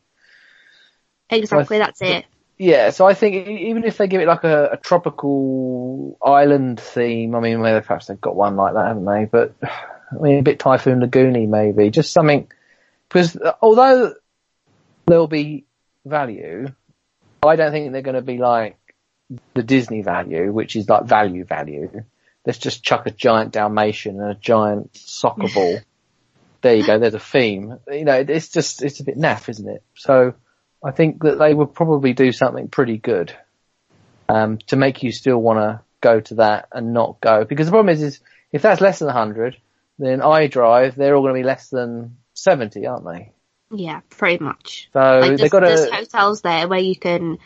Exactly, that's it. Yeah, so I think even if they give it like a, a tropical island theme, I mean, maybe perhaps they've got one like that, haven't they? But I mean, a bit Typhoon Lagoony maybe, just something because although there'll be value, I don't think they're going to be like the Disney value, which is like value value. Let's just chuck a giant Dalmatian and a giant soccer ball. There you go. There's a theme. You know, it's just it's a bit naff, isn't it? So I think that they would probably do something pretty good um, to make you still want to go to that and not go. Because the problem is, is if that's less than 100, then iDrive, they're all going to be less than 70, aren't they? Yeah, pretty much. So Like they've got there's hotels there where you can,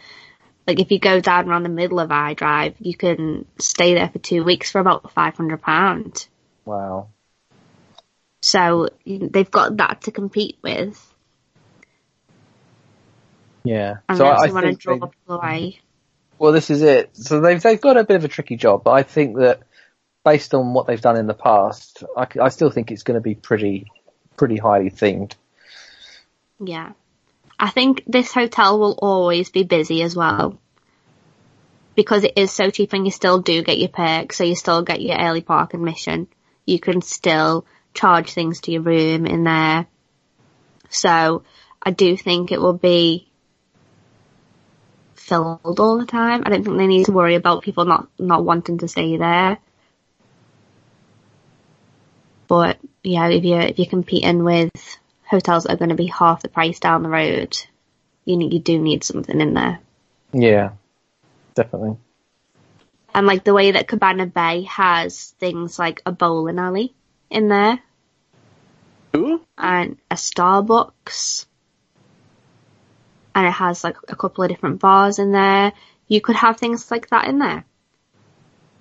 like if you go down around the middle of iDrive, you can stay there for two weeks for about £500. Wow. So they've got that to compete with. Yeah. And so they I, also want to draw people away. well, this is it. So they've they've got a bit of a tricky job, but I think that based on what they've done in the past, I still think it's going to be pretty pretty highly themed. Yeah. I think this hotel will always be busy as well. Because it is so cheap and you still do get your perks, so you still get your early park admission. You can still charge things to your room in there. So I do think it will be filled all the time. I don't think they need to worry about people not, not wanting to stay there. But yeah, if you're, if you're competing with hotels that are going to be half the price down the road, you need, you do need something in there. Yeah, definitely. And like the way that Cabana Bay has things like a bowling alley in there Who? and a Starbucks. And it has like a couple of different bars in there. You could have things like that in there.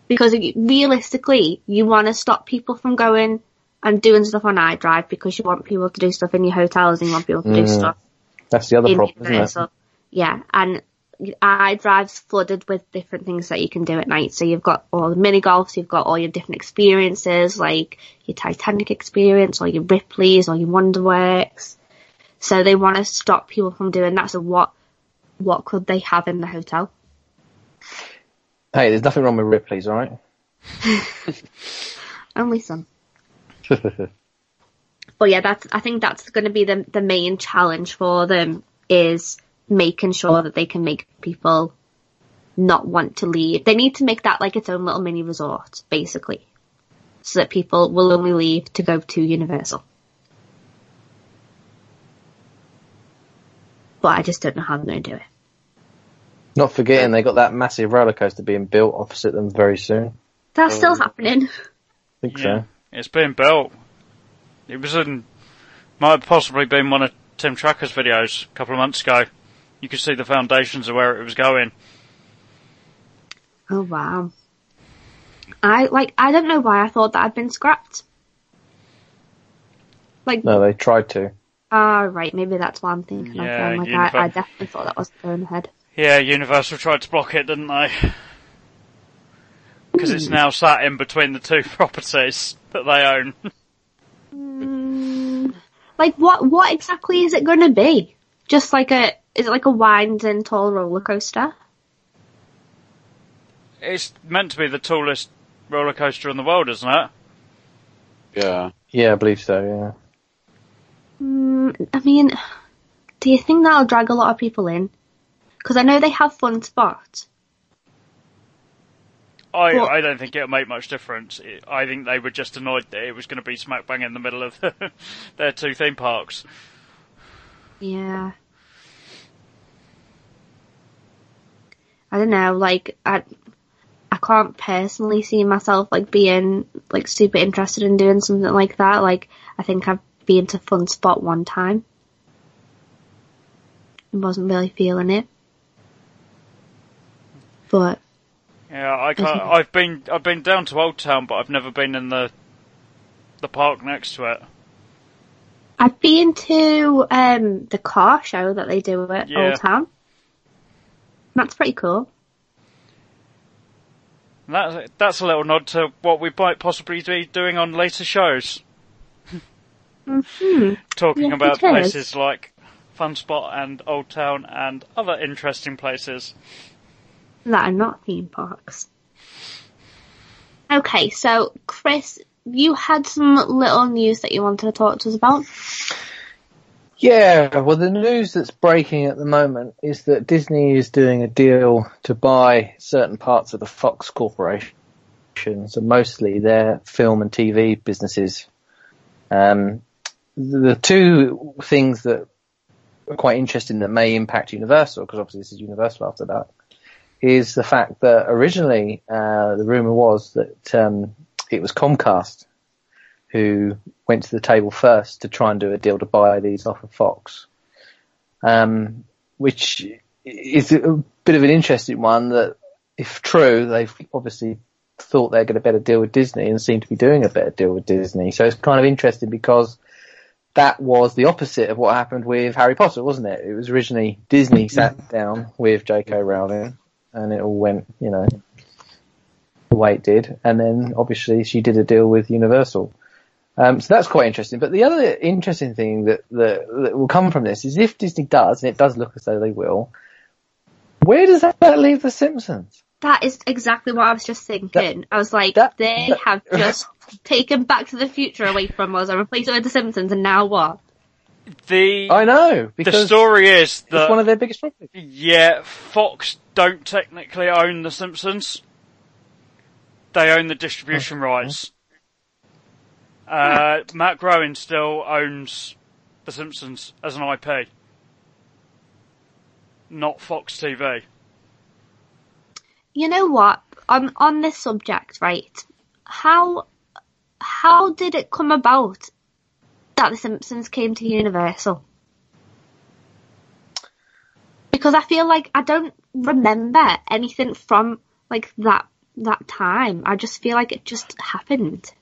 Because realistically, you want to stop people from going and doing stuff on iDrive because you want people to do stuff in your hotels and you want people to do Mm. stuff That's the other problem, isn't it? Universal. Yeah, and iDrive's flooded with different things that you can do at night. So you've got all the mini golfs, you've got all your different experiences, like your Titanic experience, or your Ripley's, or your Wonderworks. So they want to stop people from doing that. So what, what could they have in the hotel? Hey, there's nothing wrong with Ripley's, alright? Only some. But yeah, that's I think that's going to be the the main challenge for them is making sure that they can make people not want to leave. They need to make that like its own little mini resort, basically, so that people will only leave to go to Universal. But I just don't know how they're going to do it. Not forgetting they got that massive roller coaster being built opposite them very soon. That's still oh. happening. I think Yeah. so. It's being built. It was in, might have possibly been one of Tim Tracker's videos a couple of months ago. You could see the foundations of where it was going. Oh wow. I like I don't know why I thought that had been scrapped. Like No, they tried to. ah right, maybe that's what I'm thinking Yeah, of. then. Like Univer- I, I definitely thought that was going ahead. Yeah, Universal tried to block it, didn't they? Because it's now sat in between the two properties that they own. Mm, like what what exactly is it going to be? Just like a is it like a wind and tall roller coaster? It's meant to be the tallest roller coaster in the world, isn't it? Yeah. Yeah, I believe so. Yeah. Mm, I mean, do you think that'll drag a lot of people in? Because I know they have fun spots. I, Well- I don't think it'll make much difference. I think they were just annoyed that it was going to be smack bang in the middle of their two theme parks. Yeah. I don't know, like I I can't personally see myself like being like super interested in doing something like that. Like I think I've been to Fun Spot one time. and wasn't really feeling it. But Yeah, I can't. I've been I've been down to Old Town, but I've never been in the the park next to it. I've been to um the car show that they do at Yeah. Old Town. That's pretty cool. And That's that's a little nod to what we might possibly be doing on later shows, hmm talking Yes, about places like Fun Spot and Old Town and other interesting places. That are not theme parks. Okay, so Chris, you had some little news that you wanted to talk to us about. Yeah, well, the news that's breaking at the moment is that Disney is doing a deal to buy certain parts of the Fox Corporation, so mostly their film and TV businesses. Um, the two things that are quite interesting that may impact Universal, because obviously this is Universal after that, is the fact that originally uh, the rumor was that um, it was Comcast who went to the table first to try and do a deal to buy these off of Fox, um, which is a bit of an interesting one. That, if true, they've obviously thought they're going to better deal with Disney and seem to be doing a better deal with Disney. So it's kind of interesting because that was the opposite of what happened with Harry Potter, wasn't it? It was originally Disney sat down with J.K. Rowling, and it all went, you know, the way it did, and then obviously she did a deal with Universal. Um, so that's quite interesting. But the other interesting thing that, that, that will come from this is if Disney does, and it does look as though they will, where does that leave The Simpsons? That is exactly what I was just thinking. I was like, that- they that- have just taken Back to the Future away from us and replaced it with The Simpsons, and now what? The I know the story is it's one of their biggest problems. yeah, Fox don't technically own the Simpsons. They own the distribution rights. Uh, Matt Groening still owns the Simpsons as an IP, not Fox TV. You know what? On on this subject, right? How how did it come about that The Simpsons came to Universal? Because I feel like I don't remember anything from like that that time. I just feel like it just happened.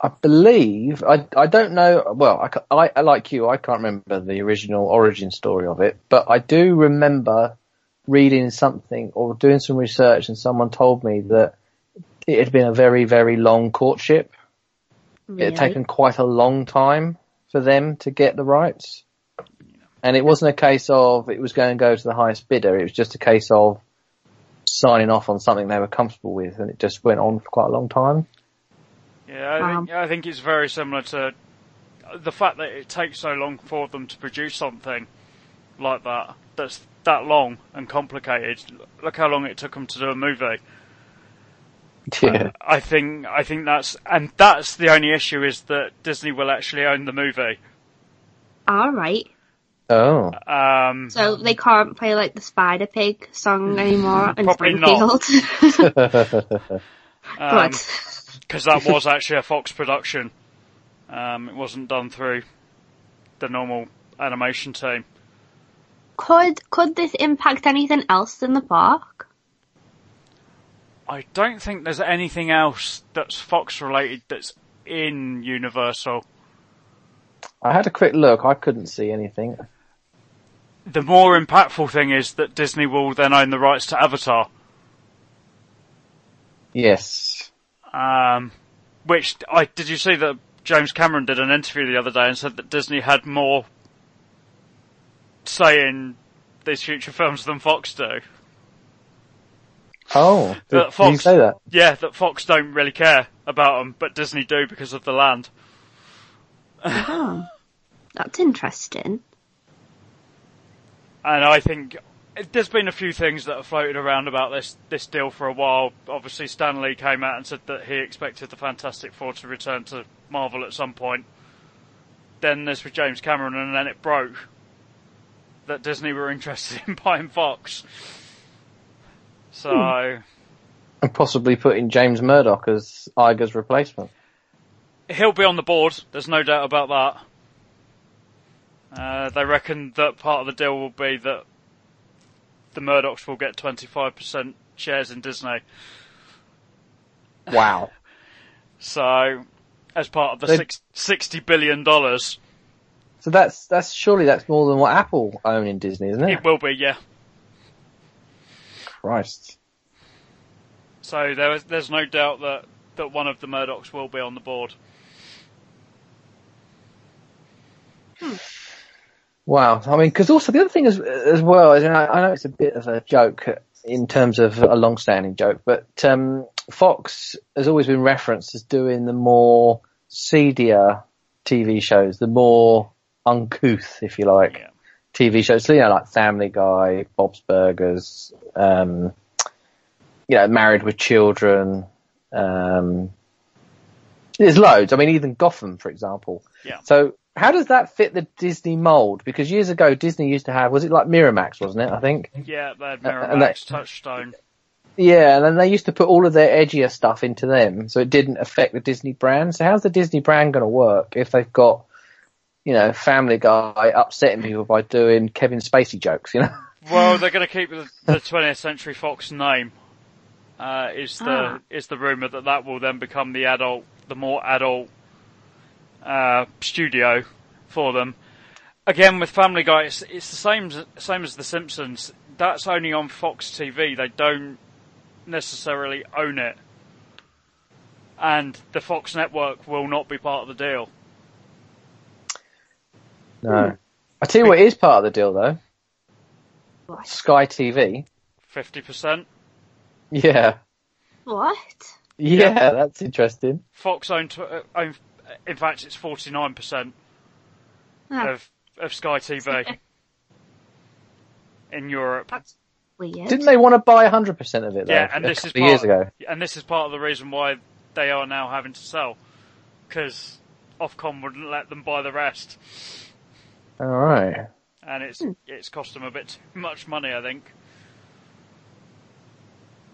I believe I I don't know. Well, I, I, I like you. I can't remember the original origin story of it, but I do remember reading something or doing some research, and someone told me that it had been a very very long courtship. It had taken quite a long time for them to get the rights, and it wasn't a case of it was going to go to the highest bidder. It was just a case of signing off on something they were comfortable with, and it just went on for quite a long time. Yeah, I think um, I think it's very similar to the fact that it takes so long for them to produce something. like that. That's that long and complicated. Look how long it took them to do a movie. Yeah. I think I think that's and that's the only issue is that Disney will actually own the movie. All right. Oh. Um, So they can't play like the Spider Pig song anymore in Probably not. Springfield. um, because that was actually a Fox production. Um, it wasn't done through the normal animation team. Could could this impact anything else in the park? I don't think there's anything else that's Fox related that's in Universal. I had a quick look. I couldn't see anything. The more impactful thing is that Disney will then own the rights to Avatar, Yes. um, which I did you see that James Cameron did an interview the other day and said that Disney had more say in these future films than Fox do. Oh. Did, That did you say that? Yeah, that Fox don't really care about them, but Disney do because of the land. Oh, that's interesting. And I think there's been a few things that have floated around about this this deal for a while. Obviously, Stan Lee came out and said that he expected the Fantastic Four to return to Marvel at some point. Then this was James Cameron, and then it broke that Disney were interested in buying Fox. So hmm. And possibly putting James Murdoch as Iger's replacement. he'll be on the board. There's no doubt about that. Uh, they reckon that part of the deal will be that the Murdochs will get 25% shares in Disney. Wow. So, as part of the six, $60 billion, So that's that's surely that's more than what Apple own in Disney, isn't it? it will be, yeah. Christ. So there is, there's no doubt that, that one of the Murdochs will be on the board. Wow. I mean, because also the other thing is as well is, I, I know it's a bit of a joke in terms of a long-standing joke, but um, Fox has always been referenced as doing the more seedier TV shows, the more uncouth, if you like, Yeah. TV shows. So, you know, like Family Guy, Bob's Burgers, um, you know, Married with Children. Um, there's loads. I mean, even Gotham, for example. Yeah. So how does that fit the Disney mold? Because years ago, Disney used to have, was it like Miramax, wasn't it? I think. Yeah, they had Uh, and that- Miramax, Touchstone. Yeah, and then they used to put all of their edgier stuff into them, so it didn't affect the Disney brand. So how's the Disney brand going to work if they've got, you know, Family Guy upsetting people by doing Kevin Spacey jokes? You know. Well, they're going to keep the, the 20th Century Fox name. Uh, is the Ah. is the rumor that that will then become the adult, the more adult uh, studio for them. Again, with Family Guy, it's, it's the same as- same as The Simpsons. That's only on Fox TV. They don't necessarily own it, and the Fox network will not be part of the deal. No. I tell you what is part of the deal though. What? Sky TV. Fifty percent. Yeah. What? Yeah, that's interesting. Fox own, tw- uh, own. In fact, it's forty nine percent Ah, of of Sky TV in Europe. that's weird. Didn't they want to buy 100% of it though? Yeah, and this is couple of years part, ago. and this is part of the reason why they are now having to sell because Ofcom wouldn't let them buy the rest, All right. and it's it's cost them a bit too much money. I think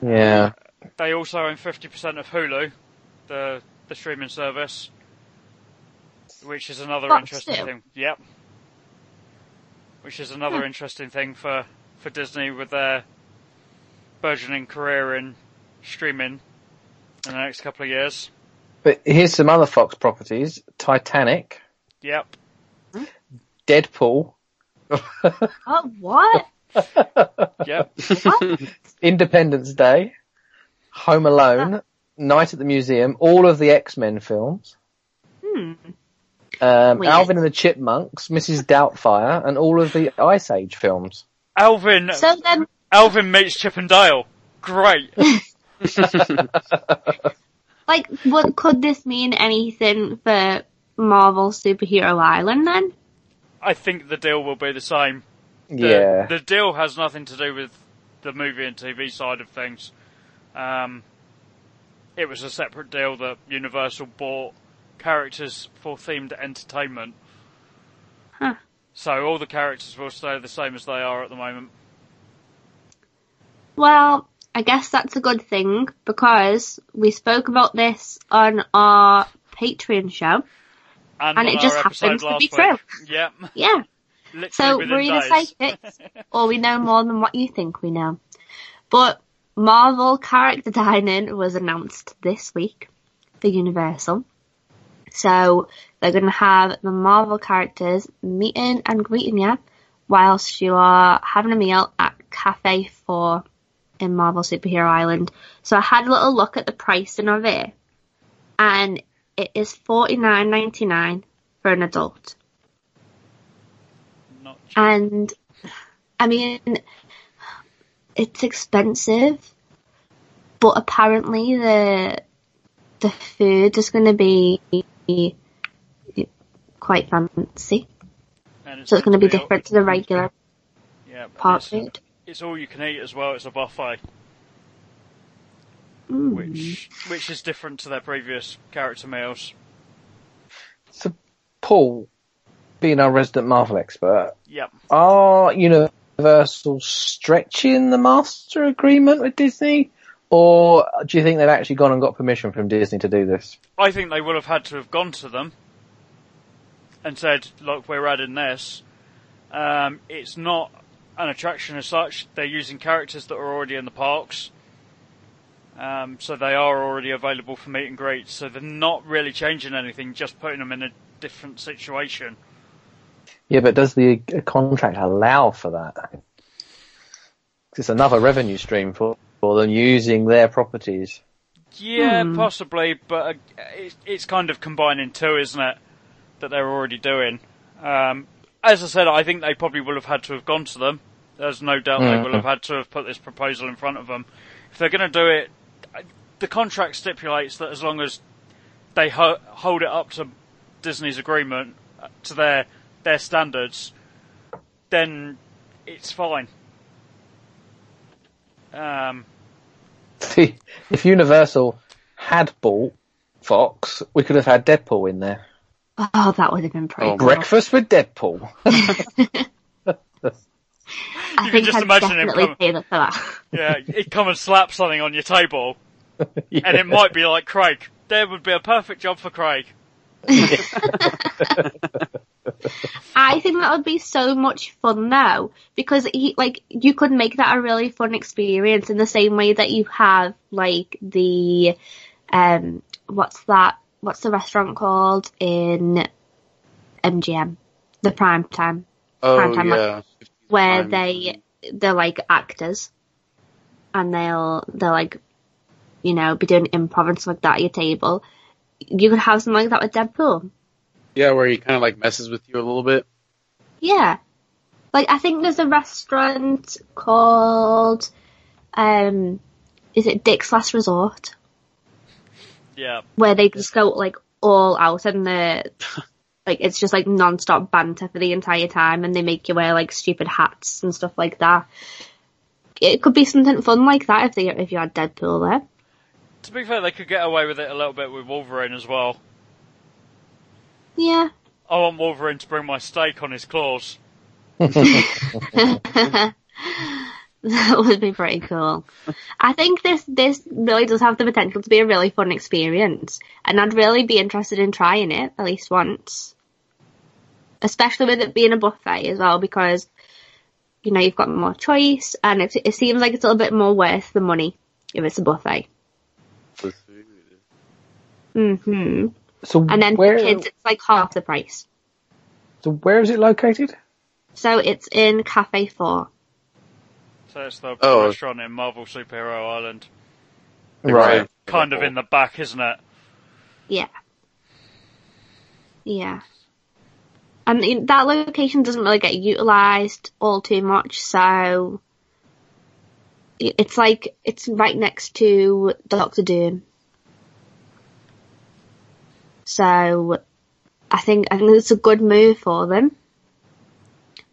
Yeah. they also own fifty percent of Hulu, the the streaming service, which is another Fox interesting too? thing. Yep, which is another interesting thing for for Disney with their burgeoning career in streaming in the next couple of years. But here's some other Fox properties: Titanic, Yep. Deadpool, Oh, what? Yep. Independence Day, Home Alone, Night at the Museum, all of the X Men films, Hmm. Um, Alvin and the Chipmunks, Mrs. Doubtfire, and all of the Ice Age films. Alvin, So then, Alvin meets Chip and Dale. Great. like, what could this mean anything for Marvel Superhero Island then? I think the deal will be the same. the, Yeah. the deal has nothing to do with the movie and TV side of things. Um, it was a separate deal that Universal bought characters for themed entertainment. Huh. So all the characters will stay the same as they are at the moment. Well, I guess that's a good thing because we spoke about this on our Patreon show. And, And it just happens to be week. true. Yep. Yeah. Literally So we're either days. psychics or we know more than what you think we know. But Marvel character dining was announced this week for Universal. So they're going to have the Marvel characters meeting and greeting you whilst you are having a meal at Cafe 4 in Marvel Superhero Island. So I had a little look at the pricing of it and it is forty nine ninety nine for an adult. Not cheap. And I mean, it's expensive, but apparently the the food is going to be quite fancy. And So it's going to be different to the regular Yeah, park it's, food. it's all you can eat as well. It's a buffet, Mm. which which is different to their previous character meals. So, Paul, being our resident Marvel expert, Yep. are Universal stretching the master agreement with Disney? Or do you think they've actually gone and got permission from Disney to do this? I think they would have had to have gone to them and said, "Look, we're adding this. Um, it's not an attraction as such. They're using characters that are already in the parks, um, so they are already available for meet and greets. So they're not really changing anything, just putting them in a different situation. Yeah, but does the contract allow for that? It's another revenue stream for, for them using their properties. Yeah, Hmm. possibly, but uh, it's, it's kind of combining two, isn't it? That they're already doing. Um, as I said, I think they probably would have had to have gone to them. There's no doubt they Mhm. will have had to have put this proposal in front of them. If they're going to do it, uh, the contract stipulates that as long as they ho- hold it up to Disney's agreement, uh, to their their standards, then it's fine. Um, See, if Universal had bought Fox, we could have had Deadpool in there. Oh, that would have been pretty Oh, cool. Breakfast with Deadpool. I You can think just I'd imagine him definitely come- pay that for that. yeah, he'd come and slap something on your table, Yeah. and it might be like Craig. There would be a perfect job for Craig. I think that would be so much fun now because he like you could make that a really fun experience in the same way that you have like the um what's that what's the restaurant called in MGM the prime time. Oh Primetime, like, yeah. where Prime. they they're like actors. And they'll they'll like you know be doing improv and stuff like that at your table. You could have something like that with Deadpool Yeah, where he kind of like messes with you a little bit. Yeah. Like I think there's a restaurant called um is it Dick's Last Resort? Yeah, Where they just go like all out and the like it's just like non stop banter for the entire time and they make you wear like stupid hats and stuff like that. It could be something fun like that if they if you had Deadpool there. to be fair, they could get away with it a little bit with Wolverine as well. Yeah. I want Wolverine to bring my steak on his claws. That would be pretty cool. I think this this really does have the potential to be a really fun experience, and I'd really be interested in trying it at least once. Especially with it being a buffet as well, because you know you've got more choice, and it, it seems like it's a little bit more worth the money if it's a buffet. The food. hmm So And then where, for kids, it's like half the price. so where is it located? So it's in Cafe Four. So it's the Oh. restaurant in Marvel Superhero Island. Right. Kind of in the back, isn't it? Yeah. Yeah. I mean, that location doesn't really get utilised all too much, so it's like, it's right next to Doctor Doom. So, I think, I think it's a good move for them.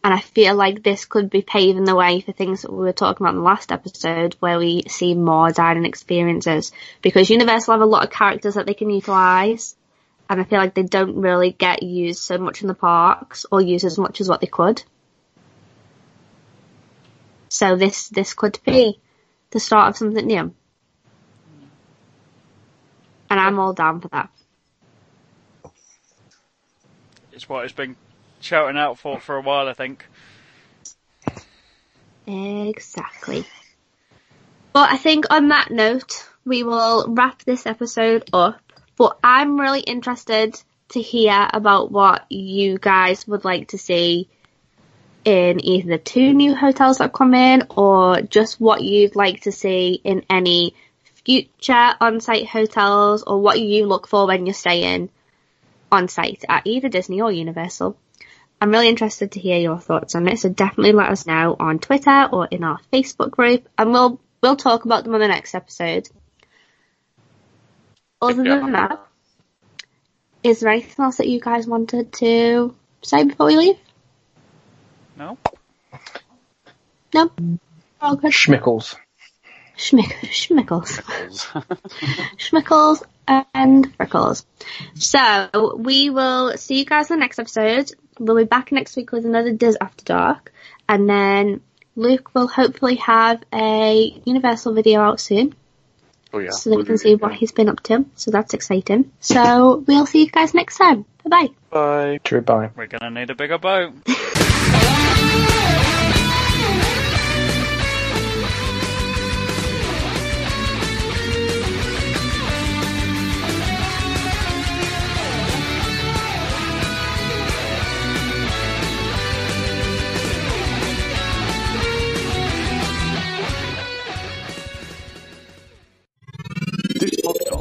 And I feel like this could be paving the way for things that we were talking about in the last episode where we see more dining experiences because Universal have a lot of characters that they can utilise and I feel like they don't really get used so much in the parks or used as much as what they could. So this, this could be the start of something new. And I'm all down for that. It's what it's been shouting out for for a while, I think. Exactly. But I think on that note, we will wrap this episode up. But I'm really interested to hear about what you guys would like to see in either the two new hotels that come in or just what you'd like to see in any future on-site hotels or what you look for when you're staying on site at either Disney or Universal. I'm really interested to hear your thoughts on it, so definitely let us know on Twitter or in our Facebook group, and we'll we'll talk about them on the next episode. Other Yeah. than that, is there anything else that you guys wanted to say before we leave? No? No? All good. Schmickles. Schmick- schmickles. Schmickles and Frickles. So we will see you guys in the next episode. We'll be back next week with another Dis After Dark, and then Luke will hopefully have a Universal video out soon, Oh yeah. so that we can see what he's been up to. So that's exciting. So we'll see you guys next time. Bye bye. Bye. True bye. We're gonna need a bigger boat.